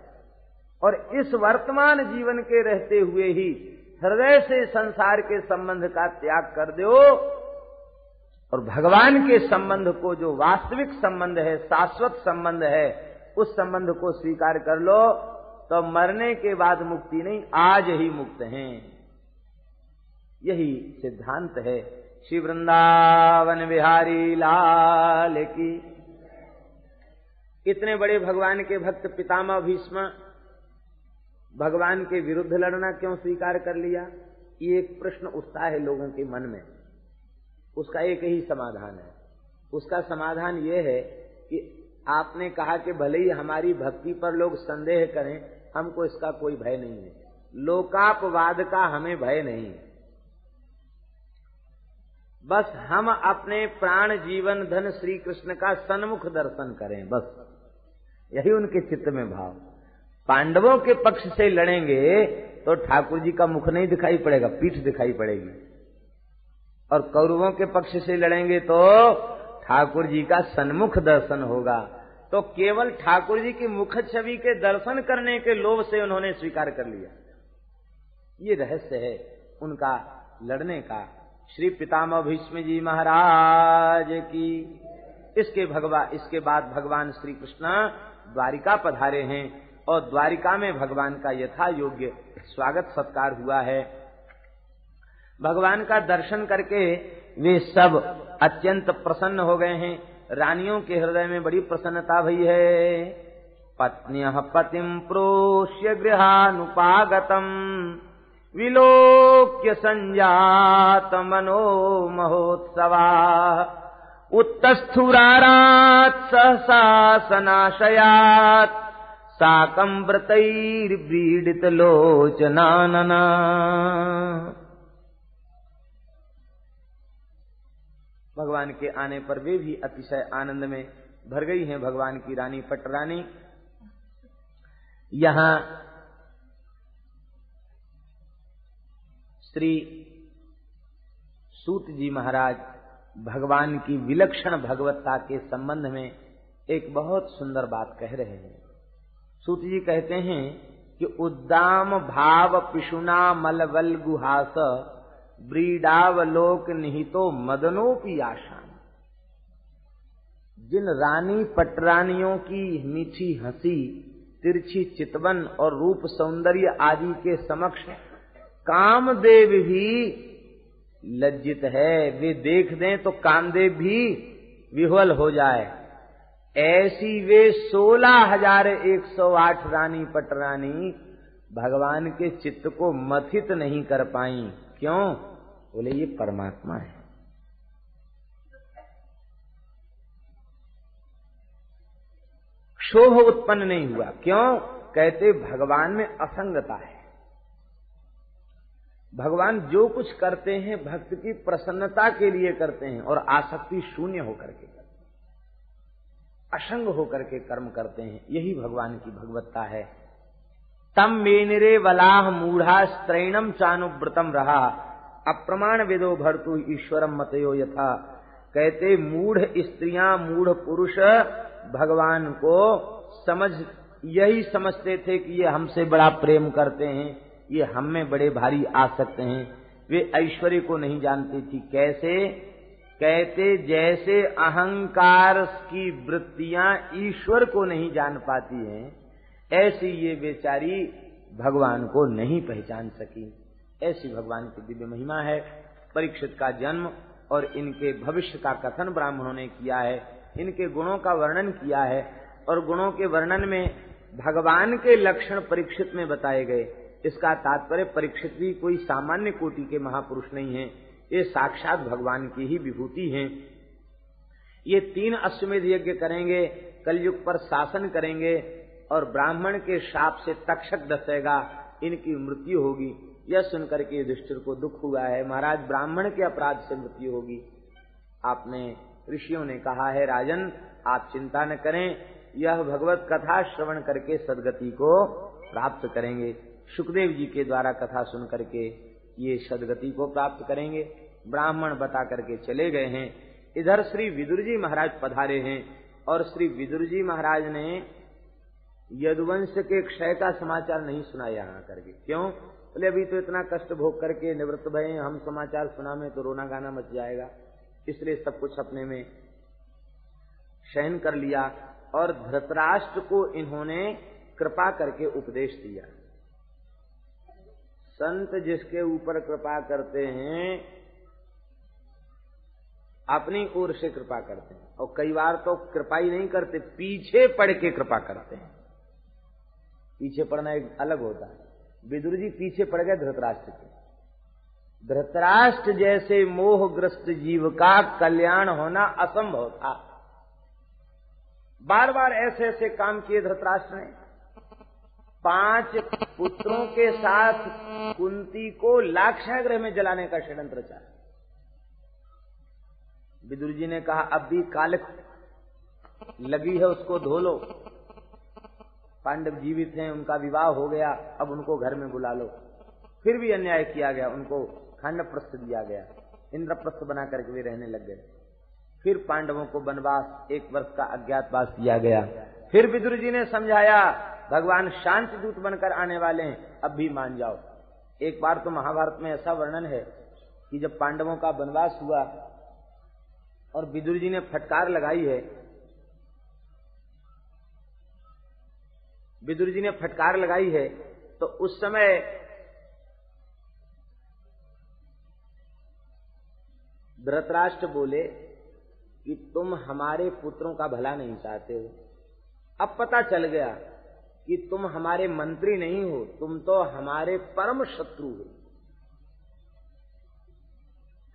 और इस वर्तमान जीवन के रहते हुए ही हृदय से संसार के संबंध का त्याग कर दो और भगवान के संबंध को, जो वास्तविक संबंध है, शाश्वत संबंध है, उस संबंध को स्वीकार कर लो तो मरने के बाद मुक्ति नहीं, आज ही मुक्त हैं। यही सिद्धांत है। श्री वृंदावन बिहारी लाल की। इतने बड़े भगवान के भक्त पितामह भीष्म भगवान के विरुद्ध लड़ना क्यों स्वीकार कर लिया? ये एक प्रश्न उठता है लोगों के मन में। उसका एक ही समाधान है। उसका समाधान ये है कि आपने कहा कि भले ही हमारी भक्ति पर लोग संदेह करें, हमको इसका कोई भय नहीं है। लोकापवाद का हमें भय नहीं है। बस हम अपने प्राण जीवन धन श्री कृष्ण का सन्मुख दर्शन करें, बस। यही उनके चित्त में भाव। पांडवों के पक्ष से लड़ेंगे तो ठाकुर जी का मुख नहीं दिखाई पड़ेगा, पीठ दिखाई पड़ेगी। और कौरवों के पक्ष से लड़ेंगे तो ठाकुर जी का सन्मुख दर्शन होगा। तो केवल ठाकुर जी की मुख छवि के दर्शन करने के लोभ से उन्होंने स्वीकार कर लिया। ये रहस्य है उनका लड़ने का। श्री पितामह भीष्म जी महाराज की। इसके भगवा, इसके बाद भगवान श्री कृष्ण द्वारिका पधारे हैं और द्वारिका में भगवान का यथा योग्य स्वागत सत्कार हुआ है। भगवान का दर्शन करके वे सब अत्यंत प्रसन्न हो गए हैं। रानियों के हृदय में बड़ी प्रसन्नता भई है। पत्न्य पतिम प्रोष्य गृहानुपागतम। विलोक्य संजात मनो महोत्सवा। उत्तस्थुरारात् सहसा सनाशयात्। साकं व्रतैर्व्रीडितलोचनानना भगवान के आने पर वे भी अतिशय आनंद में भर गई हैं। भगवान की रानी पटरानी। यहाँ श्री सूत जी महाराज भगवान की विलक्षण भगवत्ता के संबंध में एक बहुत सुंदर बात कह रहे हैं। सूत जी कहते हैं कि उद्दाम भाव पिशुना मलवल गुहास, ब्रीडावलोक निहितो मदनों की आशा जिन रानी पटरानियों की मीठी हँसी, तिरछी चितवन और रूप सौंदर्य आदि के समक्ष कामदेव भी लज्जित है। वे देख दें तो कामदेव भी विह्वल हो जाए। ऐसी वे सोलह हज़ार एक सौ आठ रानी पटरानी भगवान के चित्त को मथित नहीं कर पाई। क्यों? बोले, ये परमात्मा है। क्षोभ उत्पन्न नहीं हुआ। क्यों? कहते, भगवान में असंगता है। भगवान जो कुछ करते हैं, भक्त की प्रसन्नता के लिए करते हैं और आसक्ति शून्य होकर के करते हैं। असंग होकर के कर्म करते हैं, यही भगवान की भगवत्ता है। तम मेनरे वलाह मूढ़ा स्त्रैणम चानुव्रतम रहा। अप्रमाण वेदो भरतु ईश्वरम मतयो यथा। कहते, मूढ़ स्त्रियाँ, मूढ़ पुरुष, भगवान को समझ, यही समझते थे कि ये हमसे बड़ा प्रेम करते हैं। ये हम में बड़े भारी आ सकते हैं। वे ऐश्वर्य को नहीं जानती थी। कैसे? कहते जैसे अहंकार की वृत्तियाँ ईश्वर को नहीं जान पाती हैं, ऐसी ये बेचारी भगवान को नहीं पहचान सकी। ऐसी भगवान की दिव्य महिमा है। परीक्षित का जन्म और इनके भविष्य का कथन ब्राह्मणों ने किया है। इनके गुणों का वर्णन किया है। और गुणों के वर्णन में भगवान के लक्षण परीक्षित में बताए गए। इसका तात्पर्य परीक्षित भी कोई सामान्य कोटि के महापुरुष नहीं है, ये साक्षात भगवान की ही विभूति है। ये तीन अश्वमेध यज्ञ करेंगे, कलयुग पर शासन करेंगे, और ब्राह्मण के शाप से तक्षक दसेगा, इनकी मृत्यु होगी। यह सुनकर के युधिष्ठिर को दुख हुआ है, महाराज, ब्राह्मण के अपराध से मृत्यु होगी। आपने, ऋषियों ने कहा है, राजन, आप चिंता न करें, यह भगवत कथा श्रवण करके सदगति को प्राप्त करेंगे। सुखदेव जी के द्वारा कथा सुन करके ये सदगति को प्राप्त करेंगे। ब्राह्मण बता करके चले गए हैं। इधर श्री विदुर जी महाराज पधारे हैं और श्री विदुर जी महाराज ने यदुवंश के क्षय का समाचार नहीं सुनाया यहाँ करके। क्यों? बोले, अभी तो इतना कष्ट भोग करके निवृत्त भय हम समाचार सुना में तो रोना गाना मच जाएगा। इसलिए सब कुछ अपने में शयन कर लिया और धृतराष्ट्र को इन्होंने कृपा करके उपदेश दिया। संत जिसके ऊपर कृपा करते हैं, अपनी ओर से कृपा करते हैं। और कई बार तो कृपा ही नहीं करते, पीछे पड़ के कृपा करते हैं। पीछे पड़ना एक अलग होता है। विदुर जी, पीछे पड़ गए धृतराष्ट्र के। धृतराष्ट्र जैसे मोहग्रस्त जीव का कल्याण होना असंभव था। बार बार ऐसे ऐसे काम किए धृतराष्ट्र ने। पाँच पुत्रों के साथ कुंती को लाक्षाग्रह में जलाने का षड्यंत्र रचा। विदुर जी ने कहा, अब भी कालिक लगी है, उसको धो लो। पांडव जीवित हैं, उनका विवाह हो गया, अब उनको घर में बुला लो। फिर भी अन्याय किया गया, उनको खंड प्रस्थ दिया गया। इंद्रप्रस्थ बना करके वे रहने लग गए। फिर पांडवों को वनवास, एक वर्ष का अज्ञातवास दिया गया। फिर विदुर जी ने समझाया भगवान शांति दूत बनकर आने वाले हैं, अब भी मान जाओ। एक बार तो महाभारत में ऐसा वर्णन है कि जब पांडवों का वनवास हुआ और विदुर जी ने फटकार लगाई है, विदुर जी ने फटकार लगाई है तो उस समय धृतराष्ट्र बोले कि तुम हमारे पुत्रों का भला नहीं चाहते हो। अब पता चल गया कि तुम हमारे मंत्री नहीं हो, तुम तो हमारे परम शत्रु हो।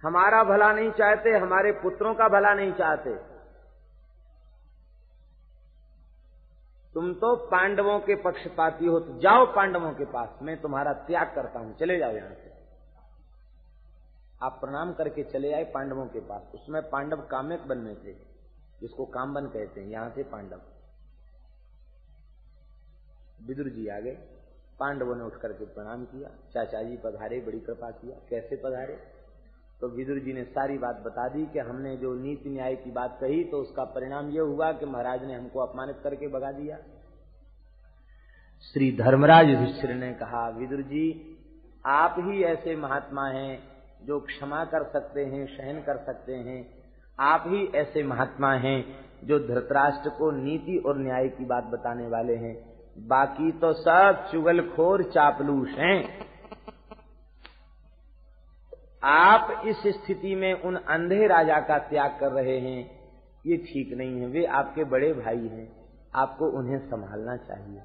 हमारा भला नहीं चाहते, हमारे पुत्रों का भला नहीं चाहते। तुम तो पांडवों के पक्षपाती हो तो जाओ पांडवों के पास, मैं तुम्हारा त्याग करता हूँ, चले जाओ यहाँ से। आप प्रणाम करके चले आए पांडवों के पास, उसमें पांडव काम्यक बनने थे, जिसको कामबन कहते हैं, यहाँ से पांडव। विदुर जी आ गए। पांडवों ने उठ करके प्रणाम किया। चाचा जी पधारे, बड़ी कृपा किया। कैसे पधारे? तो विदुर जी ने सारी बात बता दी कि हमने जो नीति न्याय की बात कही तो उसका परिणाम यह हुआ कि महाराज ने हमको अपमानित करके भगा दिया। श्री धर्मराज युधिष्ठिर ने कहा, विदुर जी, आप ही ऐसे महात्मा हैं जो क्षमा कर सकते हैं सहन कर सकते हैं। आप ही ऐसे महात्मा हैं जो धृतराष्ट्र को नीति और न्याय की बात बताने वाले हैं। बाकी तो सब चुगलखोर चापलूस हैं। आप इस स्थिति में उन अंधे राजा का त्याग कर रहे हैं, ये ठीक नहीं है, वे आपके बड़े भाई हैं, आपको उन्हें संभालना चाहिए।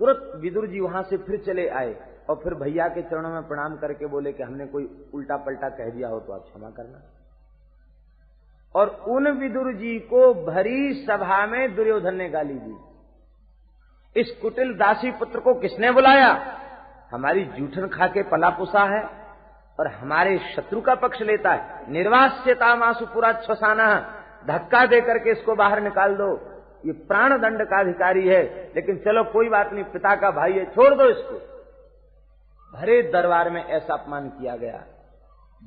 तुरंत विदुर जी वहाँ से फिर चले आए और फिर भैया के चरणों में प्रणाम करके बोले कि हमने कोई उल्टा पलटा कह दिया हो तो आप क्षमा करना। और उन विदुर जी को भरी सभा में दुर्योधन ने गाली दी। इस कुटिल दासी पुत्र को किसने बुलाया? हमारी जूठन खा के पला पुसा है और हमारे शत्रु का पक्ष लेता है। निर्वास्यता मासु पूरा छसाना धक्का दे करके इसको बाहर निकाल दो। ये प्राण दंड का अधिकारी है। लेकिन चलो, कोई बात नहीं, पिता का भाई है, छोड़ दो इसको। भरे दरबार में ऐसा अपमान किया गया।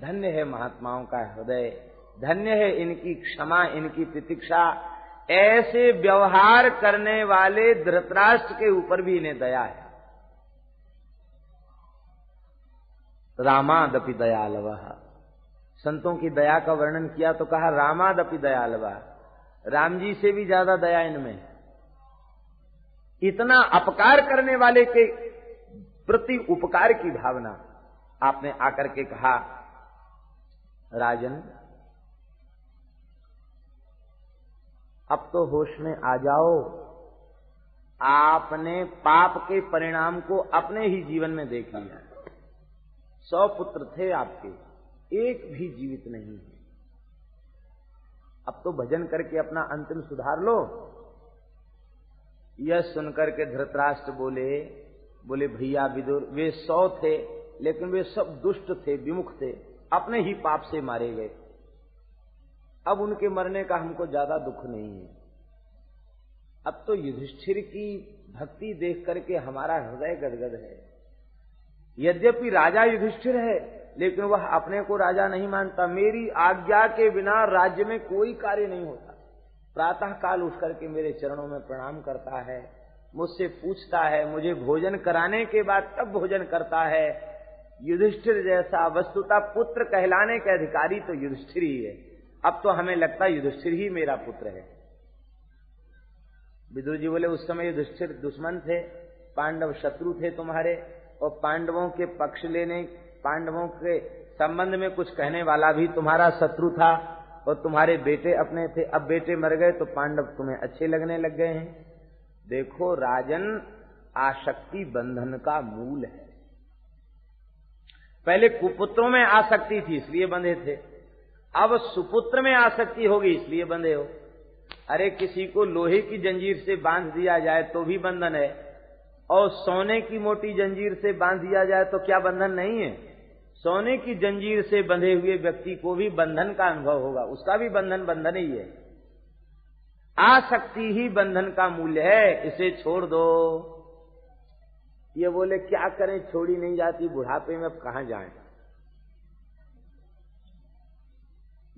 धन्य है महात्माओं का हृदय। धन्य है इनकी क्षमा, इनकी प्रतीक्षा। ऐसे व्यवहार करने वाले धृतराष्ट्र के ऊपर भी इन्हें दया है। रामादपि दयालव। संतों की दया का वर्णन किया तो कहा, रामादपि दयालव। राम जी से भी ज़्यादा दया इनमें इतना अपकार करने वाले के प्रति उपकार की भावना आपने आकर के कहा, राजन अब तो होश में आ जाओ। आपने पाप के परिणाम को अपने ही जीवन में देख लिया सौ पुत्र थे आपके, एक भी जीवित नहीं है। अब तो भजन करके अपना अंतिम सुधार लो। यह सुनकर के धृतराष्ट्र बोले बोले, भैया विदुर, वे सौ थे, लेकिन वे सब दुष्ट थे, विमुख थे, अपने ही पाप से मारे गए। अब उनके मरने का हमको ज़्यादा दुख नहीं है। अब तो युधिष्ठिर की भक्ति देख करके हमारा हृदय गदगद है। यद्यपि राजा युधिष्ठिर है, लेकिन वह अपने को राजा नहीं मानता। मेरी आज्ञा के बिना राज्य में कोई कार्य नहीं होता। प्रातः काल उठ करके मेरे चरणों में प्रणाम करता है, मुझसे पूछता है, मुझे भोजन कराने के बाद तब भोजन करता है। युधिष्ठिर जैसा वस्तुता पुत्र कहलाने के अधिकारी तो युधिष्ठिर ही है। अब तो हमें लगता युधिष्ठिर ही मेरा पुत्र है। विदुर जी बोले, उस समय युधिष्ठिर दुश्मन थे, पांडव शत्रु थे तुम्हारे, और पांडवों के पक्ष लेने, पांडवों के संबंध में कुछ कहने वाला भी तुम्हारा शत्रु था, और तुम्हारे बेटे अपने थे। अब बेटे मर गए तो पांडव तुम्हें अच्छे लगने लग गए हैं। देखो, राजन आशक्ति बंधन का मूल है। पहले कुपुत्रों में आसक्ति थी, इसलिए बंधे थे। अब सुपुत्र में आसक्ति होगी, इसलिए बंधे हो। अरे, किसी को लोहे की जंजीर से बाँध दिया जाए तो भी बंधन है, और सोने की मोटी जंजीर से बाँध दिया जाए तो क्या बंधन नहीं है? सोने की जंजीर से बंधे हुए व्यक्ति को भी बंधन का अनुभव होगा, उसका भी बंधन बंधन ही है। आसक्ति ही बंधन का मूल्य है, इसे छोड़ दो। ये बोले, क्या करें? छोड़ी नहीं जाती, बुढ़ापे में अब कहाँ जाएँ?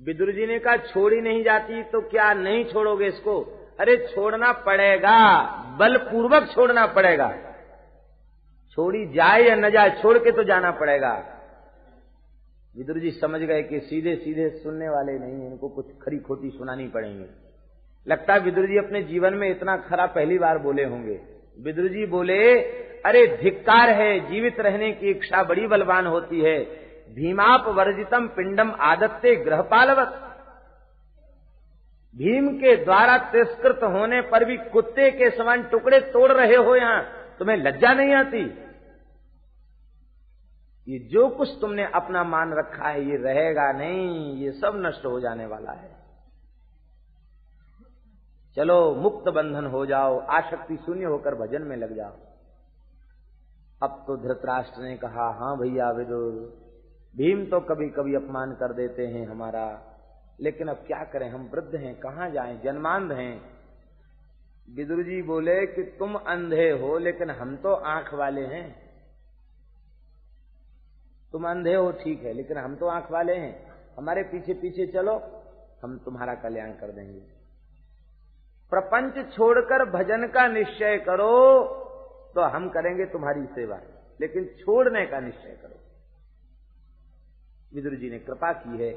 विदुर जी ने कहा, छोड़ी नहीं जाती तो क्या नहीं छोड़ोगे इसको? अरे, छोड़ना पड़ेगा, बलपूर्वक छोड़ना पड़ेगा। छोड़ी जाए या न जाए, छोड़ के तो जाना पड़ेगा। विदुर जी समझ गए कि सीधे सीधे सुनने वाले नहीं इनको कुछ खरी खोटी सुनानी पड़ेंगे। लगता है विदुर जी अपने जीवन में इतना खरा पहली बार बोले होंगे। विदुर जी बोले, अरे, धिक्कार है, जीवित रहने की इच्छा बड़ी बलवान होती है। भीमाप वर्जितम पिंडम आदत्ते ग्रहपालवत भीम के द्वारा तिरस्कृत होने पर भी कुत्ते के समान टुकड़े तोड़ रहे हो यहाँ, तुम्हें लज्जा नहीं आती? ये जो कुछ तुमने अपना मान रखा है, ये रहेगा नहीं, ये सब नष्ट हो जाने वाला है। चलो, मुक्त बंधन हो जाओ, आशक्ति शून्य होकर भजन में लग जाओ। अब तो धृतराष्ट्र ने कहा, हाँ भैया विदुर भीम तो कभी कभी अपमान कर देते हैं हमारा। लेकिन अब क्या करें, हम वृद्ध हैं, कहाँ जाएँ, जन्मांध हैं। विदुर जी बोले कि तुम अंधे हो, लेकिन हम तो आँख वाले हैं। तुम अंधे हो, ठीक है, लेकिन हम तो आँख वाले हैं। हमारे पीछे पीछे चलो, हम तुम्हारा कल्याण कर देंगे। प्रपंच छोड़कर भजन का निश्चय करो तो हम करेंगे तुम्हारी सेवा। लेकिन छोड़ने का निश्चय करो। विदुर जी ने कृपा की है।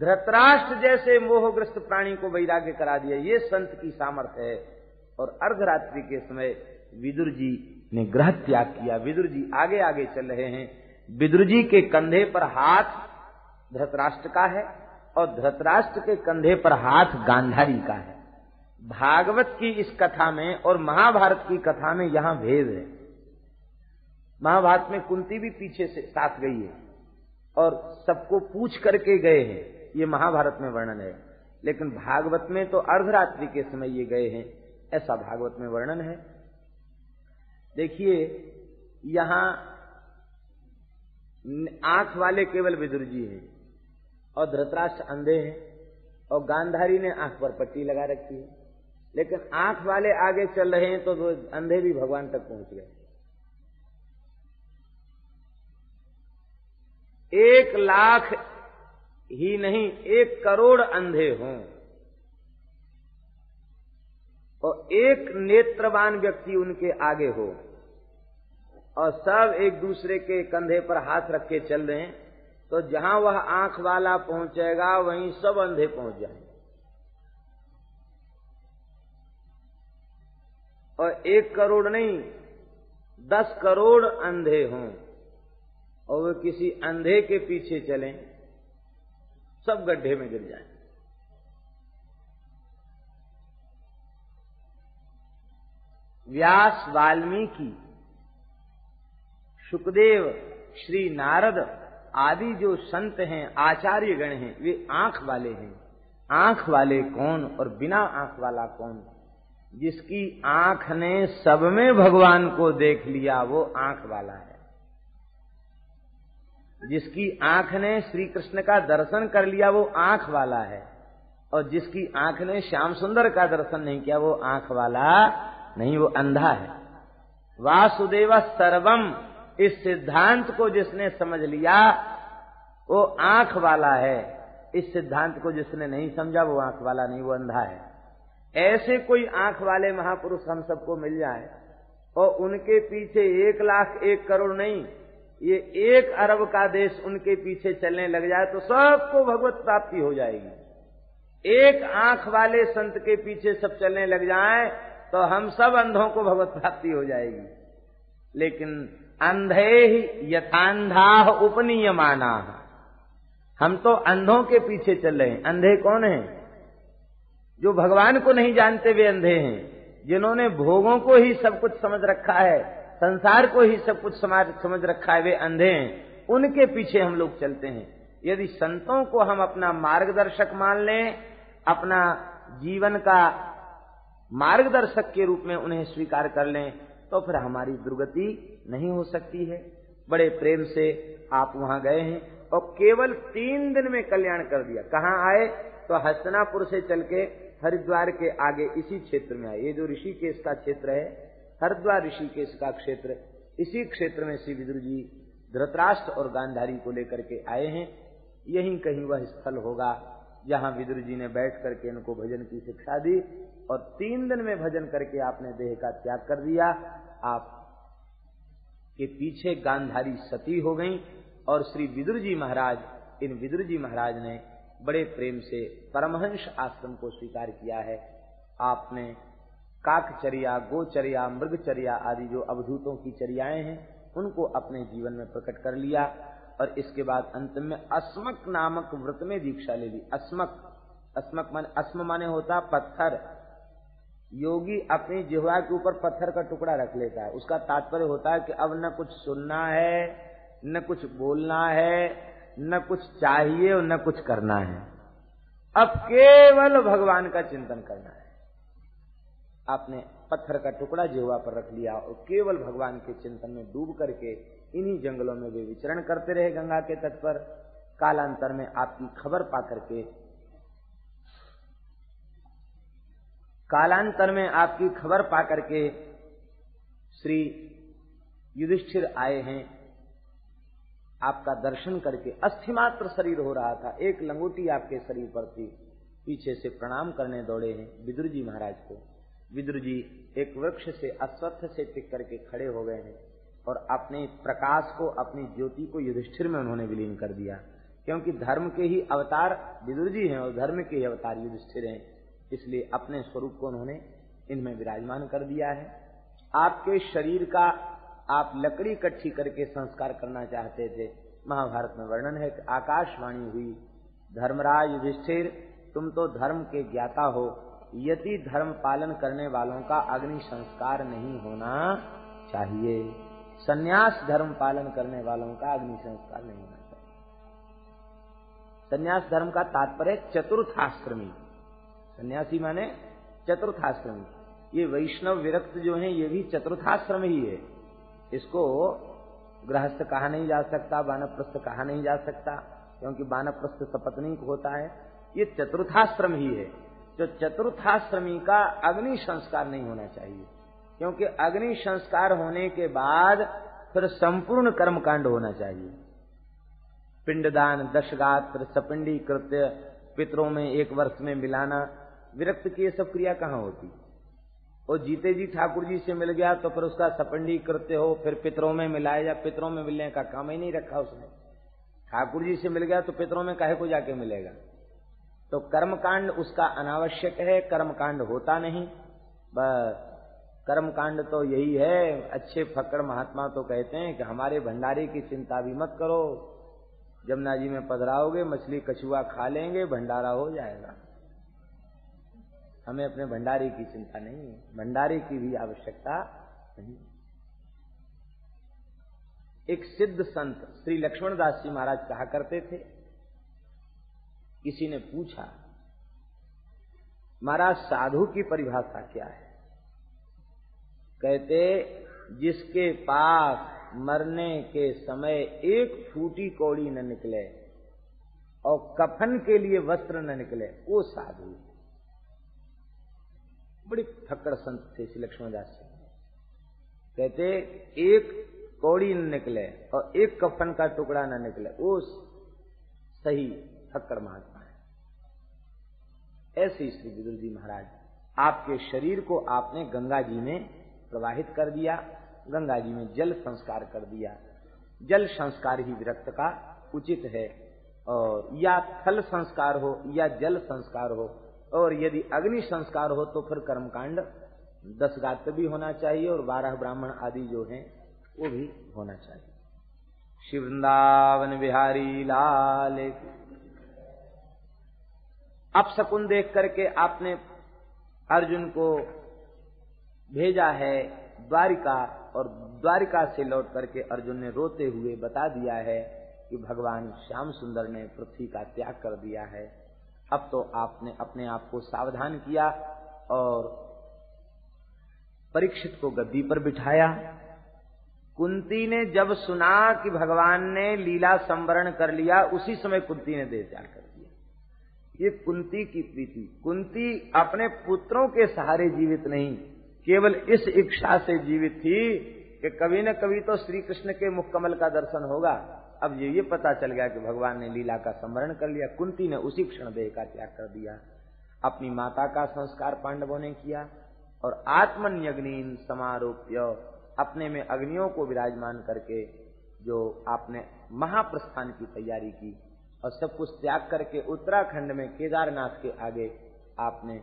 धृतराष्ट्र जैसे मोहग्रस्त प्राणी को वैराग्य करा दिया, ये संत की सामर्थ्य है। और अर्धरात्रि के समय विदुर जी ने ग्रह त्याग किया। विदुर जी आगे आगे चल रहे हैं। विदुर जी के कंधे पर हाथ धृतराष्ट्र का है और धृतराष्ट्र के कंधे पर हाथ गांधारी का है। भागवत की इस कथा में और महाभारत की कथा में यहाँ भेद है। महाभारत में कुंती भी पीछे से साथ गई है। और सबको पूछ करके गए हैं। ये महाभारत में वर्णन है। लेकिन भागवत में तो अर्धरात्रि के समय ये गए हैं। ऐसा भागवत में वर्णन है। देखिए, यहाँ आँख वाले केवल विदुर जी हैं और धृतराष्ट्र अंधे हैं और गांधारी ने आँख पर पट्टी लगा रखी है। लेकिन आँख वाले आगे चल रहे हैं तो अंधे भी भगवान तक पहुँच गए। एक लाख ही नहीं, एक करोड़ अंधे हों। और एक नेत्रवान व्यक्ति उनके आगे हो। और सब एक दूसरे के कंधे पर हाथ रख के चल रहे हैं। तो जहाँ वह आँख वाला पहुंचेगा, वहीं सब अंधे पहुँच जाएँगे। और एक करोड़ नहीं, दस करोड़ अंधे हों। और वे किसी अंधे के पीछे चलें, सब गड्ढे में गिर जाए। व्यास वाल्मीकि सुखदेव श्री नारद आदि जो संत हैं आचार्य गण हैं, वे आँख वाले हैं। आँख वाले कौन और बिना आँख वाला कौन? जिसकी आँख ने सब में भगवान को देख लिया, वो आँख वाला है। जिसकी आँख ने श्री कृष्ण का दर्शन कर लिया, वो आँख वाला है। और जिसकी आँख ने श्याम सुंदर का दर्शन नहीं किया, वो आँख वाला नहीं, वो अंधा है। वासुदेव सर्वम, इस सिद्धांत को जिसने समझ लिया, वो आँख वाला है। इस सिद्धांत को जिसने नहीं समझा, वो आँख वाला नहीं, वो अंधा है। ऐसे कोई आँख वाले महापुरुष हम सबको मिल जाए, और उनके पीछे एक लाख एक करोड़ नहीं ये एक अरब का देश उनके पीछे चलने लग जाए तो सबको भगवत प्राप्ति हो जाएगी। एक आँख वाले संत के पीछे सब चलने लग जाए तो हम सब अंधों को भगवत प्राप्ति हो जाएगी। लेकिन अंधे ही यथांधा उपनीयमाना। हम तो अंधों के पीछे चल रहे हैं। अंधे कौन हैं? जो भगवान को नहीं जानते वे अंधे हैं। जिन्होंने भोगों को ही सब कुछ समझ रखा है। संसार को ही सब कुछ समाज समझ रखा है, वे अंधे हैं। उनके पीछे हम लोग चलते हैं। यदि संतों को हम अपना मार्गदर्शक मान लें, अपना जीवन का मार्गदर्शक के रूप में उन्हें स्वीकार कर लें तो फिर हमारी दुर्गति नहीं हो सकती है। बड़े प्रेम से आप वहाँ गए हैं और केवल तीन दिन में कल्याण कर दिया। कहाँ आए? तो हस्तनापुर से चल के हरिद्वार के आगे इसी क्षेत्र में आए। ये जो ऋषिकेश का क्षेत्र है हरिद्वार ऋषिकेश का क्षेत्र, इसी क्षेत्र में श्री विदुर जी धृतराष्ट्र और गांधारी को लेकर के आए हैं। यहीं कहीं वह स्थल होगा, जहाँ विदुर जी ने बैठ करके इनको भजन की शिक्षा दी और तीन दिन में भजन करके आपने देह का त्याग कर दिया। आप के पीछे गांधारी सती हो गई और श्री विदुर जी महाराज, इन विदुर जी महाराज ने बड़े प्रेम से परमहंस आश्रम को स्वीकार किया है। आपने काकचर्या, गोचर्या, मृगचर्या आदि जो अवधूतों की चर्याएँ हैं, उनको अपने जीवन में प्रकट कर लिया और इसके बाद अंत में अस्मक नामक व्रत में दीक्षा ले ली। अस्मक अस्मक माने, अस्म माने होता पत्थर। योगी अपनी जिहवा के ऊपर पत्थर का टुकड़ा रख लेता है। उसका तात्पर्य होता है कि अब न कुछ सुनना है, न कुछ बोलना है, न कुछ चाहिए और न कुछ करना है। अब केवल भगवान का चिंतन करना है। आपने पत्थर का टुकड़ा जिहवा पर रख लिया और केवल भगवान के चिंतन में डूब करके इन्हीं जंगलों में वे विचरण करते रहे गंगा के तट पर। कालांतर में आपकी खबर पा करके कालांतर में आपकी खबर पा करके श्री युधिष्ठिर आए हैं। आपका दर्शन करके अस्थिमात्र शरीर हो रहा था। एक लंगोटी आपके शरीर पर थी। पीछे से प्रणाम करने दौड़े हैं। विदुर जी महाराज को विदुर जी एक वृक्ष से अस्वस्थ से टिक करके खड़े हो गए हैं और अपने प्रकाश को, अपनी ज्योति को युधिष्ठिर में उन्होंने विलीन कर दिया। क्योंकि धर्म के ही अवतार विदुर जी हैं और धर्म के ही अवतार युधिष्ठिर हैं, इसलिए अपने स्वरूप को उन्होंने इनमें विराजमान कर दिया है। आपके शरीर का आप लकड़ी इकट्ठी करके संस्कार करना चाहते थे, महाभारत में वर्णन है आकाशवाणी हुई, धर्मराज युधिष्ठिर, तुम तो धर्म के ज्ञाता हो यदि धर्म पालन करने वालों का अग्नि संस्कार नहीं होना चाहिए। सन्यास धर्म पालन करने वालों का अग्नि संस्कार नहीं होना चाहिए। सन्यास धर्म का तात्पर्य चतुर्थाश्रमी। सन्यासी माने चतुर्थाश्रमी। ये वैष्णव विरक्त जो है, ये भी चतुर्थाश्रम ही है। इसको गृहस्थ कहा नहीं जा सकता बानप्रस्थ कहा नहीं जा सकता, क्योंकि बानप्रस्थ सपत्निक होता है। ये चतुर्थाश्रम ही है। तो चतुर्थाश्रमी का अग्नि संस्कार नहीं होना चाहिए। क्योंकि अग्नि संस्कार होने के बाद फिर संपूर्ण कर्मकांड होना चाहिए। पिंडदान, दशगात्र, सपिंडी कृत्य, पितरों में एक वर्ष में मिलाना, विरक्त की ये सब क्रिया कहाँ होती? और जीते जी ठाकुर जी से मिल गया तो फिर उसका सपंडी करते हो, फिर पितरों में मिलाए या पितरों में मिलने का काम ही नहीं रखा उसने। ठाकुर जी से मिल गया तो पितरों में काहे को जाके मिलेगा? तो कर्मकांड उसका अनावश्यक है, कर्मकांड होता नहीं। बस, कर्मकांड तो यही है, अच्छे फकड़ महात्मा तो कहते हैं कि हमारे भंडारे की चिंता भी मत करो। जमुना जी में पधराओगे, मछली कछुआ खा लेंगे, भंडारा हो जाएगा। हमें अपने भंडारे की चिंता नहीं है, भंडारे की भी आवश्यकता नहीं एक सिद्ध संत, श्री लक्ष्मण दास जी महाराज कहा करते थे किसी ने पूछा, महाराज, साधु की परिभाषा क्या है? कहते, जिसके पास मरने के समय एक फूटी कौड़ी न निकले और कफन के लिए वस्त्र न निकले, वो साधु बड़ी फक्कड़ संत थे श्री लक्ष्मणदास कहते, एक कौड़ी न निकले और एक कफन का टुकड़ा न निकले, वो सही फक्कड़ महात्मा ऐसे श्री विदुर जी महाराज, आपके शरीर को आपने गंगा जी में प्रवाहित कर दिया, गंगा जी में जल संस्कार कर दिया। जल संस्कार ही विरक्त का उचित है। और या थल संस्कार हो, या जल संस्कार हो, और यदि अग्नि संस्कार हो तो फिर कर्मकांड दस गात्र भी होना चाहिए और बारह ब्राह्मण आदि जो हैं, वो भी होना चाहिए। शिवृंदावन बिहारी लाल अब शकुन देख करके आपने अर्जुन को भेजा है द्वारिका और द्वारिका से लौट करके अर्जुन ने रोते हुए बता दिया है कि भगवान श्याम सुंदर ने पृथ्वी का त्याग कर दिया है। अब तो आपने अपने आप को सावधान किया और परीक्षित को गद्दी पर बिठाया। कुंती ने जब सुना कि भगवान ने लीला संवरण कर लिया, उसी समय कुंती ने देह त्याग कर ये कुंती की प्रीति। कुंती अपने पुत्रों के सहारे जीवित नहीं, केवल इस इच्छा से जीवित थी कि कभी न कभी तो श्री कृष्ण के मुख कमल का दर्शन होगा। अब ये ये पता चल गया कि भगवान ने लीला का स्मरण कर लिया, कुंती ने उसी क्षण देह का त्याग कर दिया। अपनी माता का संस्कार पांडवों ने किया और आत्मन यग्निन समारोप्य अपने में अग्नियों को विराजमान करके जो आपने महाप्रस्थान की तैयारी की और सब कुछ त्याग करके उत्तराखंड में केदारनाथ के आगे आपने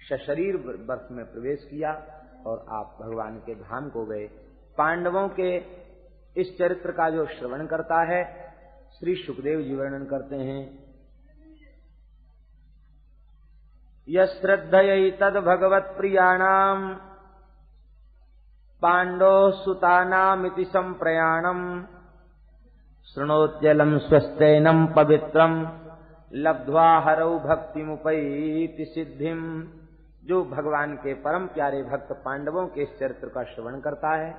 सशरीर वर्ष में प्रवेश किया और आप भगवान के धाम को गए। पांडवों के इस चरित्र का जो श्रवण करता है, श्री सुखदेव जी वर्णन करते हैं, यश्रद्धय तद भगवत प्रियाणाम पांडो सुतानामिति संप्रयाणम शृणोत्यलम स्वस्थनम पवित्रम लब्ध्वा हरऊ भक्ति मुपैति सिद्धिम, जो भगवान के परम प्यारे भक्त पांडवों के चरित्र का श्रवण करता है,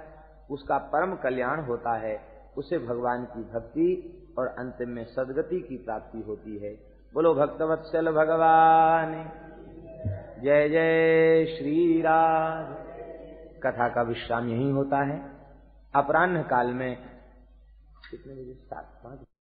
उसका परम कल्याण होता है, उसे भगवान की भक्ति और अंतिम में सदगति की प्राप्ति होती है। बोलो, भक्तवत्सल भगवान। जय जय श्री राम। कथा का विश्राम यही होता है। अपराह्न काल में कितने बजे सात पाँच